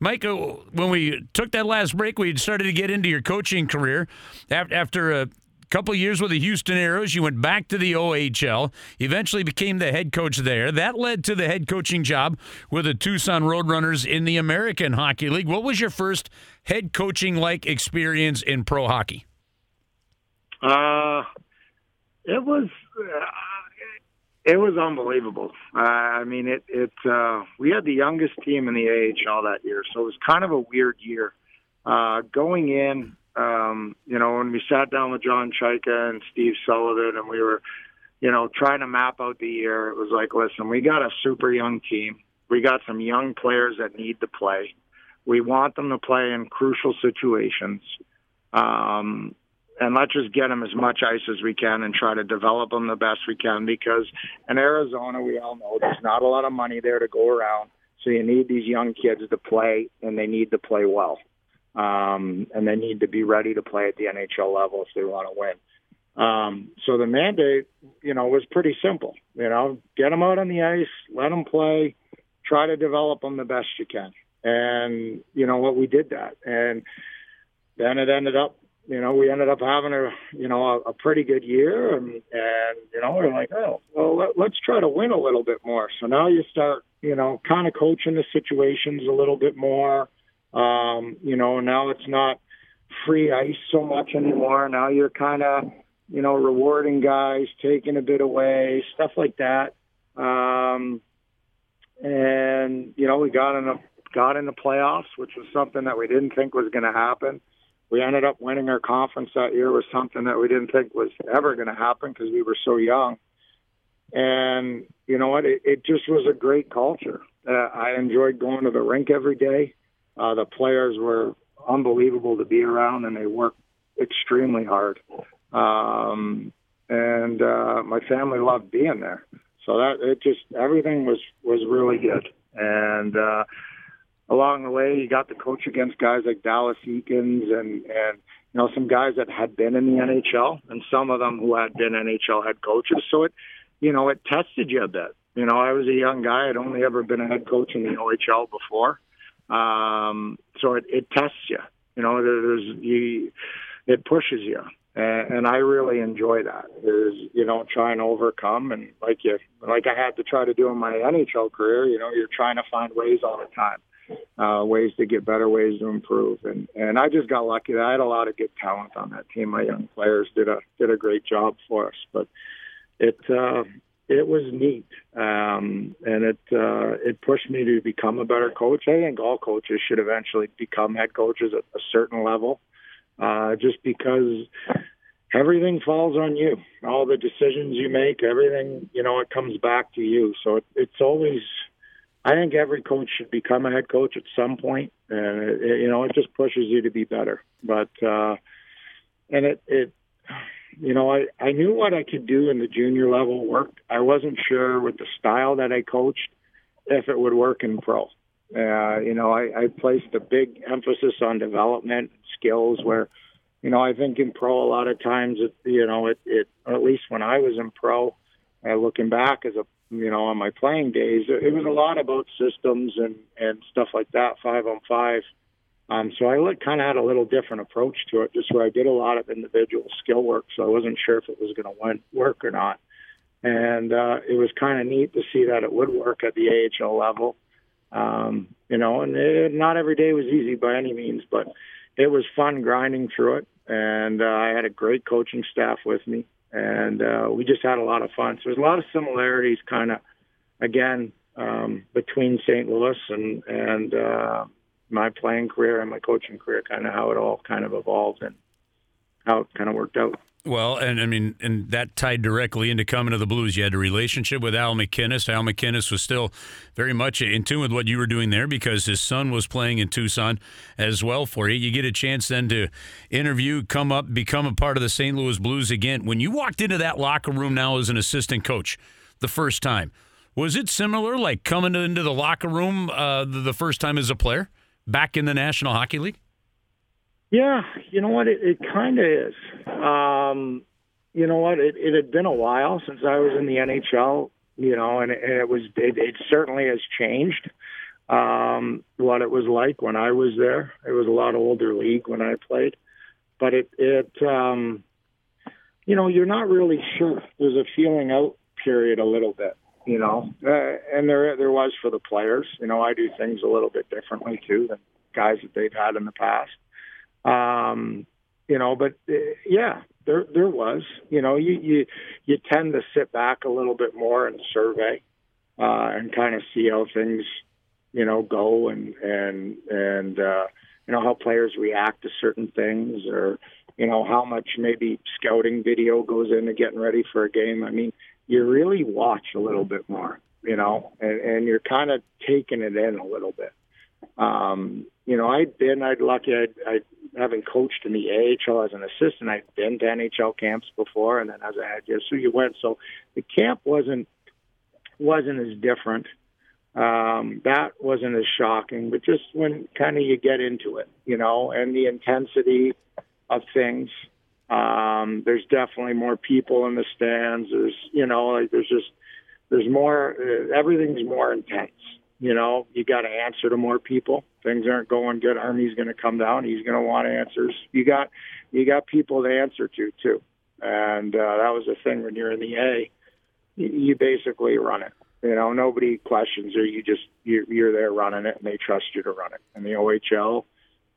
Mike, uh, when we took that last break, we started to get into your coaching career after a couple years with the Houston Aeros. You went back to the OHL, eventually became the head coach there. That led to the head coaching job with the Tucson Roadrunners in the American Hockey League. What was your first head coaching like experience in pro hockey? Uh, it was. Uh, it was unbelievable. Uh, I mean, it. It. Uh, we had the youngest team in the AHL that year, so it was kind of a weird year. Uh, going in, um, you know, when we sat down with John Chayka and Steve Sullivan and we were, you know, trying to map out the year, it was like, listen, we got a super young team. We got some young players that need to play. We want them to play in crucial situations. Um, and let's just get them as much ice as we can and try to develop them the best we can because in Arizona, we all know there's not a lot of money there to go around. So you need these young kids to play, and they need to play well um, and they need to be ready to play at the NHL level if they want to win. Um, so the mandate, you know, was pretty simple. You know, get them out on the ice, let them play, try to develop them the best you can. And you know what, we did that, and then it ended up, you know, we ended up having a, you know, a, a pretty good year, and and you know, we're like, oh, well, let, let's try to win a little bit more. So now you start, you know, kind of coaching the situations a little bit more um, you know, now it's not free ice so much anymore. Now you're kind of you know, rewarding guys, taking a bit away, stuff like that. Um, and you know, we got in a got in the playoffs, which was something that we didn't think was going to happen. We ended up winning our conference that year was something that we didn't think was ever going to happen because we were so young. And you know what? It, it just was a great culture. Uh, I enjoyed going to the rink every day. Uh, the players were unbelievable to be around, and they worked extremely hard. Um, and uh, my family loved being there. So that it just everything was was really good. And uh, along the way, you got to coach against guys like Dallas Eakins and and you know some guys that had been in the NHL, and some of them who had been NHL head coaches. So it, you know, it tested you a bit. You know, I was a young guy; I'd only ever been a head coach in the OHL before, um, so it, it tests you. You know, there's you, it pushes you, and, and I really enjoy that. Is you know trying to overcome and like you like I had to try to do in my NHL career. You know, you're trying to find ways all the time. Uh, ways to get better, ways to improve, and and I just got lucky. I had a lot of good talent on that team. My young players did a did a great job for us, but it uh, it was neat, um, and it uh, it pushed me to become a better coach. I think all coaches should eventually become head coaches at a certain level, uh, just because everything falls on you. All the decisions you make, everything you know, it comes back to you. So it, it's always. I think every coach should become a head coach at some point, and it, it, you know, it just pushes you to be better. But uh, and it it you know, I, I knew what I could do in the junior level worked. I wasn't sure with the style that I coached if it would work in pro. Uh, you know, I, I placed a big emphasis on development skills where, you know, I think in pro a lot of times, it, you know, it, it, at least when I was in pro, uh, looking back as a, you know, on my playing days, it was a lot about systems and, and stuff like that, five on five. Um, so I kind of had a little different approach to it, just where I did a lot of individual skill work. So I wasn't sure if it was going to work or not. And uh, it was kind of neat to see that it would work at the AHL level. Um, you know, and it, not every day was easy by any means, but it was fun grinding through it. And uh, I had a great coaching staff with me, and uh, we just had a lot of fun. So there's a lot of similarities, kind of, again, um, between St. Louis and and uh, my playing career and my coaching career, kind of how it all kind of evolved and how it kind of worked out. Well, and I mean, and that tied directly into coming to the Blues. You had a relationship with Al MacInnis. Al MacInnis was still very much in tune with what you were doing there because his son was playing in Tucson as well for you. You get a chance then to interview, come up, become a part of the St. Louis Blues again. When you walked into that locker room now as an assistant coach the first time, was it similar, like coming into the locker room uh, the first time as a player? Back in the National Hockey League? Yeah, you know what? It, it kind of is. Um, you know what? It, it had been a while since I was in the NHL. You know, and it, and it was it, it certainly has changed. Um, what it was like when I was there. It was a lot older league when I played, but it it um, you know you're not really sure. There's a feeling out period a little bit you know, uh, and there there was for the players. You know, I do things a little bit differently too than guys that they've had in the past. Um, you know, but uh, yeah, there there was. You know, you you you tend to sit back a little bit more and survey uh, and kind of see how things, you know, go and and and uh, you know how players react to certain things or you know how much maybe scouting video goes into getting ready for a game. I mean, you really watch a little bit more, you know, and, and you're kind of taking it in a little bit. Um, you know, I'd been, I'd lucky, I'd, I'd having coached in the AHL as an assistant, I'd been to NHL camps before, and then as a head, so you went. So the camp wasn't wasn't as different. Um, that wasn't as shocking, but just when kind of you get into it, you know, and the intensity of things. Um, there's definitely more people in the stands. There's, you know, like there's just there's more. Uh, everything's more intense. You know, you got to answer to more people. Things aren't going good. Army's going to come down. He's going to want answers. You got you got people to answer to too, and uh, that was the thing when you're in the A. You, you basically run it. You know, nobody questions or you just you're, you're there running it, and they trust you to run it. And the OHL,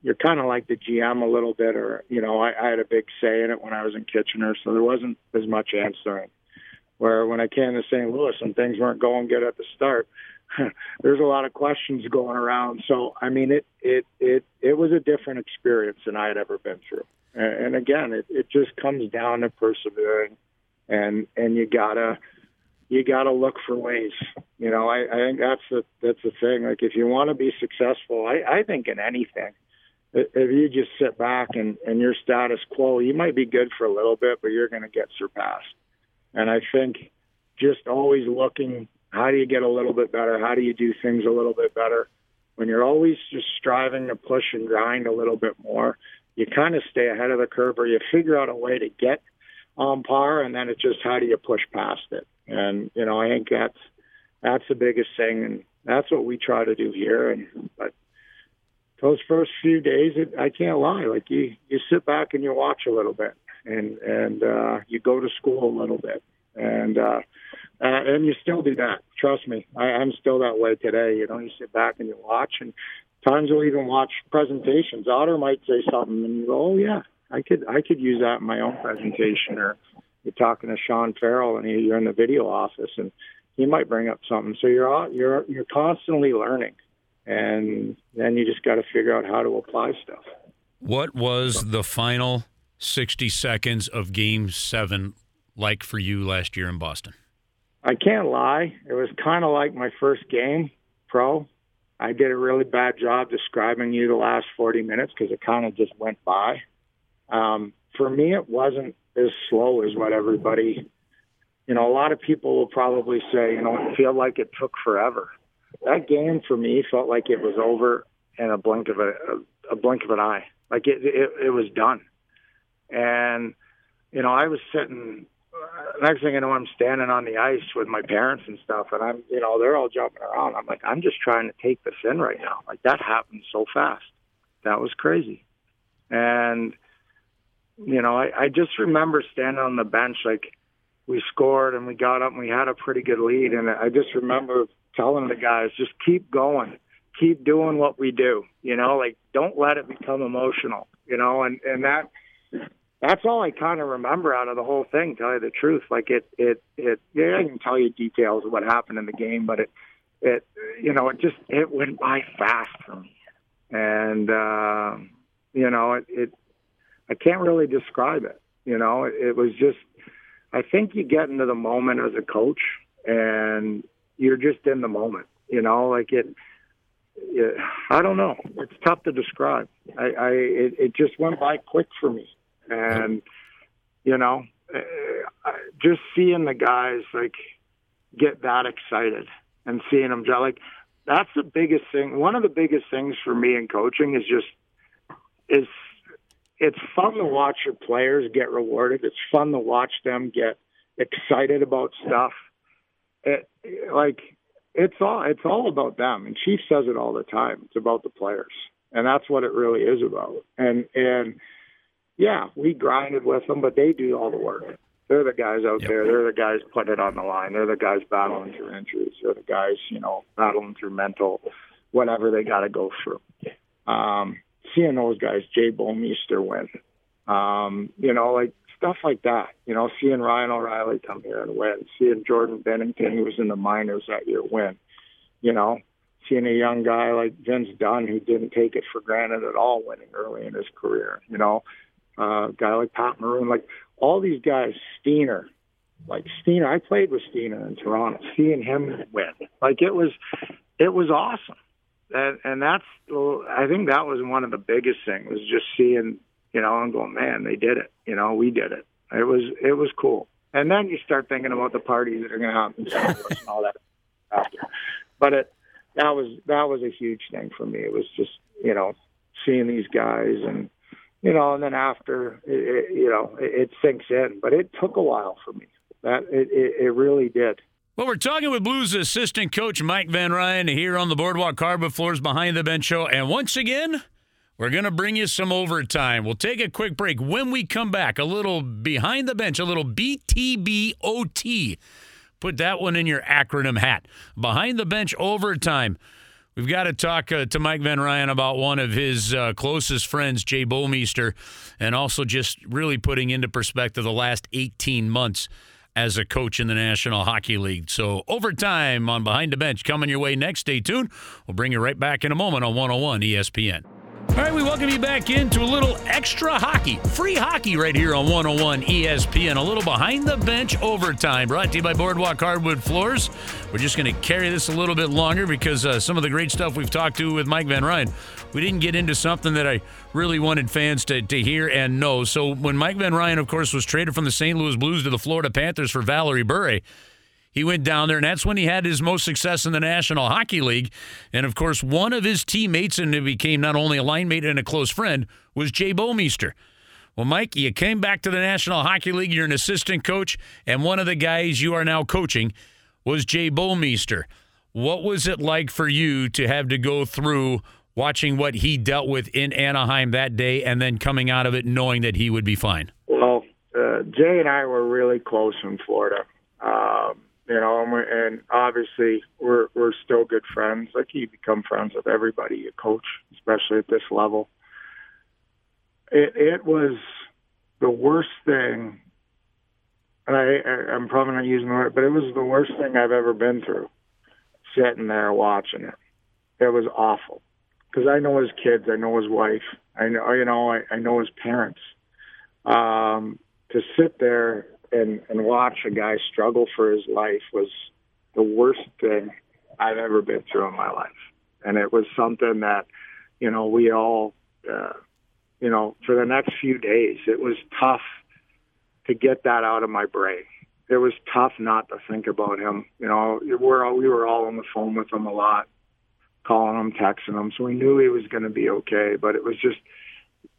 you're kind of like the GM a little bit, or you know, I, I had a big say in it when I was in Kitchener, so there wasn't as much answering. Where when I came to St. Louis and things weren't going good at the start, there's a lot of questions going around. So I mean, it it it it was a different experience than I had ever been through. And, and again, it it just comes down to persevering, and and you gotta you gotta look for ways. You know, I, I think that's the that's the thing. Like if you want to be successful, I I think in anything if you just sit back and, and your status quo, you might be good for a little bit, but you're going to get surpassed. And I think just always looking, how do you get a little bit better? How do you do things a little bit better? When you're always just striving to push and grind a little bit more, you kind of stay ahead of the curve or you figure out a way to get on par. And then it's just how do you push past it? And, you know, I think that's, that's the biggest thing. And that's what we try to do here. And, but those first few days, it, I can't lie. Like you, you sit back and you watch a little bit, and and uh, you go to school a little bit, and uh, uh, and you still do that. Trust me, I, I'm still that way today. You know, you sit back and you watch, and times you'll even watch presentations. Otter might say something, and you go, "Oh yeah, I could I could use that in my own presentation." Or you're talking to Sean Farrell, and you're in the video office, and he might bring up something. So you're you're you're constantly learning and then you just got to figure out how to apply stuff. What was the final 60 seconds of game seven like for you last year in Boston? I can't lie. It was kind of like my first game pro. I did a really bad job describing you the last 40 minutes because it kind of just went by. Um, for me, it wasn't as slow as what everybody, you know, a lot of people will probably say, you know, it feel like it took forever that game for me felt like it was over in a blink of a, a, a blink of an eye. Like it, it, it was done. And, you know, I was sitting, uh, next thing I know, I'm standing on the ice with my parents and stuff. And I'm, you know, they're all jumping around. I'm like, I'm just trying to take this in right now. Like that happened so fast. That was crazy. And, you know, I, I just remember standing on the bench, like we scored and we got up and we had a pretty good lead. And I just remember telling the guys just keep going, keep doing what we do. You know, like don't let it become emotional. You know, and and that that's all I kind of remember out of the whole thing. Tell you the truth, like it it it. Yeah, I can tell you details of what happened in the game, but it it you know it just it went by fast for me, and uh, you know it, it I can't really describe it. You know, it, it was just I think you get into the moment as a coach and you're just in the moment. You know, like it. it I don't know. It's tough to describe. I, I it, it just went by quick for me, and you know, uh, just seeing the guys like get that excited and seeing them like that's the biggest thing. One of the biggest things for me in coaching is just is it's fun to watch your players get rewarded. It's fun to watch them get excited about stuff it, like it's all it's all about them. And Chief says it all the time. It's about the players, and that's what it really is about. And and yeah, we grinded with them, but they do all the work. They're the guys out yep. there. They're the guys putting it on the line. They're the guys battling through injuries. They're the guys, you know, battling through mental, whatever they got to go through. Um, seeing those guys, Jay Bouwmeester win, um, you know, like stuff like that. You know, seeing Ryan O'Reilly come here and win, seeing Jordan Binnington, who was in the minors that year, win. You know, seeing a young guy like Vince Dunn, who didn't take it for granted at all, winning early in his career. You know, uh, a guy like Pat Maroon, like all these guys, Steiner, like Steiner. I played with Steiner in Toronto. Seeing him win, like it was, it was awesome. And, and that's, I think that was one of the biggest things was just seeing you know, I'm going, man, they did it. You know, we did it. It was it was cool. And then you start thinking about the parties that are going to happen and all that after. But it that was that was a huge thing for me. It was just you know seeing these guys and you know, and then after it, it, you know it, it sinks in. But it took a while for me. That it, it, it really did. Well, we're talking with Blues assistant coach Mike Van Ryn here on the Boardwalk Hardwood Floors Behind the Bench show, and once again. We're going to bring you some overtime. We'll take a quick break. When we come back, a little behind the bench, a little BTBOT. Put that one in your acronym hat. Behind the bench overtime. We've got to talk uh, to Mike Van Ryn about one of his uh, closest friends, Jay Bouwmeester, and also just really putting into perspective the last 18 months as a coach in the National Hockey League. So, overtime on Behind the Bench coming your way next. Stay tuned. We'll bring you right back in a moment on 101 ESPN. All right, we welcome you back into a little extra hockey, free hockey right here on 101 ESPN. A little behind the bench overtime brought to you by Boardwalk Hardwood Floors. We're just going to carry this a little bit longer because uh, some of the great stuff we've talked to with Mike Van Ryn, we didn't get into something that I really wanted fans to, to hear and know. So when Mike Van Ryn, of course, was traded from the St. Louis Blues to the Florida Panthers for Valeri Bure, he went down there, and that's when he had his most success in the National Hockey League. And of course, one of his teammates, and it became not only a line mate and a close friend, was Jay Bouwmeester. Well, Mike, you came back to the National Hockey League. You're an assistant coach, and one of the guys you are now coaching was Jay Bouwmeester. What was it like for you to have to go through watching what he dealt with in Anaheim that day and then coming out of it knowing that he would be fine? Well, uh, Jay and I were really close in Florida. Um, you know, and, and obviously we're we're still good friends. Like you become friends with everybody you coach, especially at this level. It it was the worst thing, and I, I I'm probably not using the word, but it was the worst thing I've ever been through. Sitting there watching it, it was awful because I know his kids, I know his wife, I know you know I, I know his parents. Um, to sit there and and watch a guy struggle for his life was the worst thing I've ever been through in my life, and it was something that you know we all uh, you know for the next few days it was tough to get that out of my brain. It was tough not to think about him. You know, we're all, we were all on the phone with him a lot, calling him, texting him, so we knew he was going to be okay. But it was just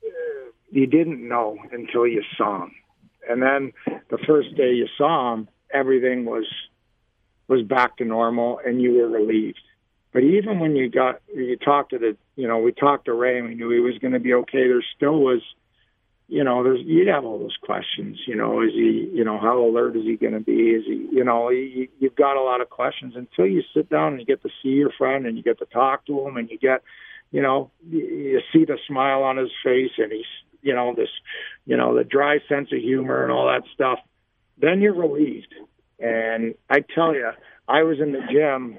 uh, you didn't know until you saw him and then the first day you saw him, everything was was back to normal, and you were relieved. But even when you got you talked to the you know we talked to Ray and we knew he was going to be okay. There still was you know there's you'd have all those questions. You know is he you know how alert is he going to be? Is he you know you, you've got a lot of questions until you sit down and you get to see your friend and you get to talk to him and you get you know you see the smile on his face and he's you know this you know the dry sense of humor and all that stuff then you're relieved. And i tell you i was in the gym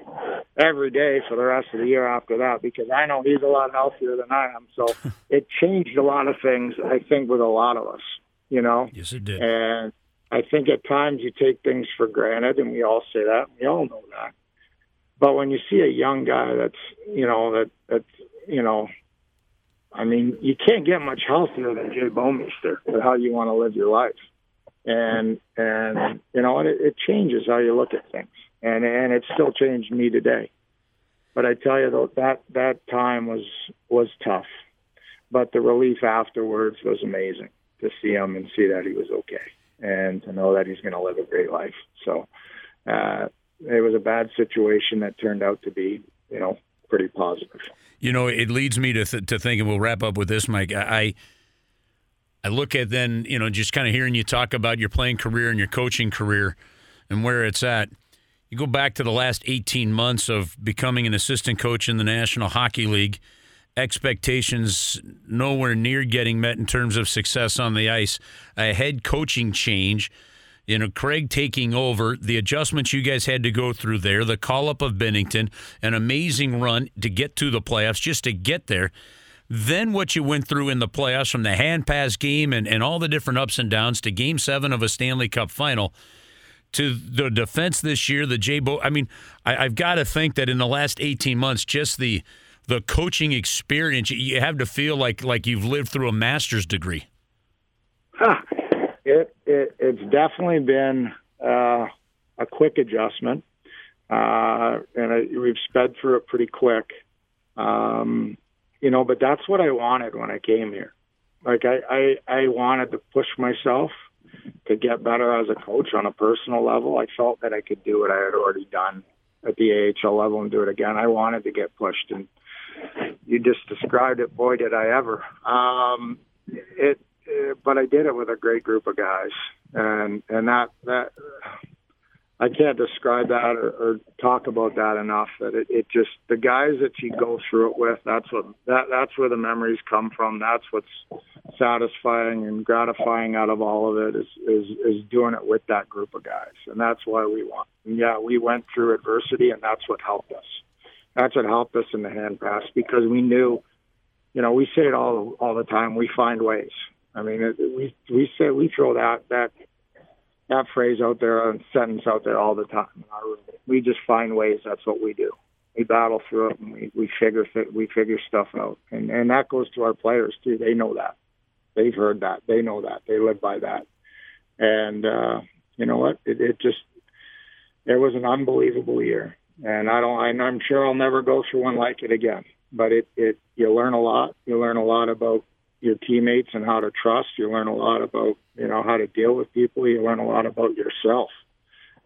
every day for the rest of the year after that because i know he's a lot healthier than i am. So it changed a lot of things i think with a lot of us you know? Yes it did. And i think at times you take things for granted and we all say that we all know that. But when you see a young guy that's you know that that's you know I mean, you can't get much healthier than Jay Bouwmeester with how you want to live your life. And and you know, it, it changes how you look at things. And and it still changed me today. But I tell you though that that time was was tough. But the relief afterwards was amazing to see him and see that he was okay and to know that he's going to live a great life. So uh, it was a bad situation that turned out to be, you know, pretty positive. You know, it leads me to th- to think, and we'll wrap up with this, Mike. I I look at then, you know, just kind of hearing you talk about your playing career and your coaching career and where it's at. You go back to the last 18 months of becoming an assistant coach in the National Hockey League. Expectations nowhere near getting met in terms of success on the ice. A head coaching change you know, Craig taking over, the adjustments you guys had to go through there, the call up of Binnington, an amazing run to get to the playoffs, just to get there. Then what you went through in the playoffs from the hand pass game and, and all the different ups and downs to game seven of a Stanley Cup final to the defense this year, the J Bo. I mean, I, have got to think that in the last 18 months, just the the coaching experience, you have to feel like like you've lived through a master's degree. Huh it, it it's definitely been uh, a quick adjustment, uh, and I, we've sped through it pretty quick. Um, you know, but that's what I wanted when I came here. Like I, I, I wanted to push myself to get better as a coach on a personal level. I felt that I could do what I had already done at the AHL level and do it again. I wanted to get pushed, and you just described it. Boy, did I ever! Um, it Uh, but I did it with a great group of guys, and and that that I can't describe that or, or talk about that enough. That it, it just the guys that you go through it with. That's what that that's where the memories come from. That's what's satisfying and gratifying out of all of it is is is doing it with that group of guys, and that's why we want. Yeah, we went through adversity, and that's what helped us. That's what helped us in the hand pass because we knew, you know, we say it all all the time. We find ways. I mean, it, we we say we throw that that that phrase out there and sentence out there all the time. We just find ways. That's what we do. We battle through it and we, we figure we figure stuff out, and and that goes to our players too. They know that. They've heard that. They know that. They live by that. And uh, you know what? It, it just it was an unbelievable year, and I don't. And I'm sure I'll never go through one like it again. But it it you learn a lot. You learn a lot about your teammates and how to trust. You learn a lot about you know how to deal with people. You learn a lot about yourself,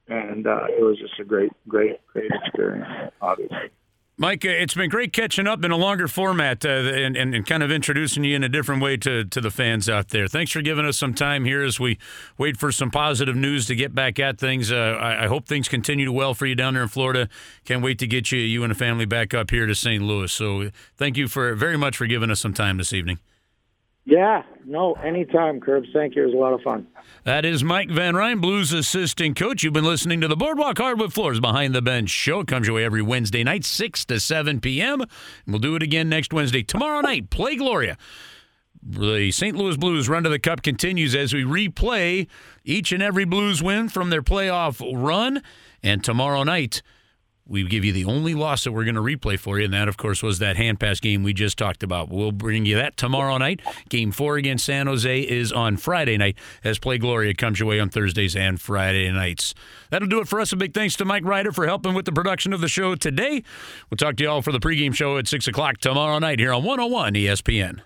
and uh, it was just a great, great, great experience. Obviously. Mike, uh, it's been great catching up in a longer format uh, and, and, and, kind of introducing you in a different way to, to the fans out there. Thanks for giving us some time here as we wait for some positive news to get back at things. Uh, I, I, hope things continue well for you down there in Florida. Can't wait to get you, you and the family back up here to St. Louis. So thank you for very much for giving us some time this evening. Yeah, no, anytime, Curbs. Thank you. It was a lot of fun. That is Mike Van Ryn, Blues assistant coach. You've been listening to the Boardwalk Hardwood Floors Behind the Bench show. It comes your way every Wednesday night, 6 to 7 p.m. We'll do it again next Wednesday. Tomorrow night, Play Gloria. The St. Louis Blues run to the cup continues as we replay each and every Blues win from their playoff run. And tomorrow night, we give you the only loss that we're going to replay for you, and that, of course, was that hand pass game we just talked about. We'll bring you that tomorrow night. Game four against San Jose is on Friday night, as Play Gloria comes your way on Thursdays and Friday nights. That'll do it for us. A big thanks to Mike Ryder for helping with the production of the show today. We'll talk to you all for the pregame show at 6 o'clock tomorrow night here on 101 ESPN.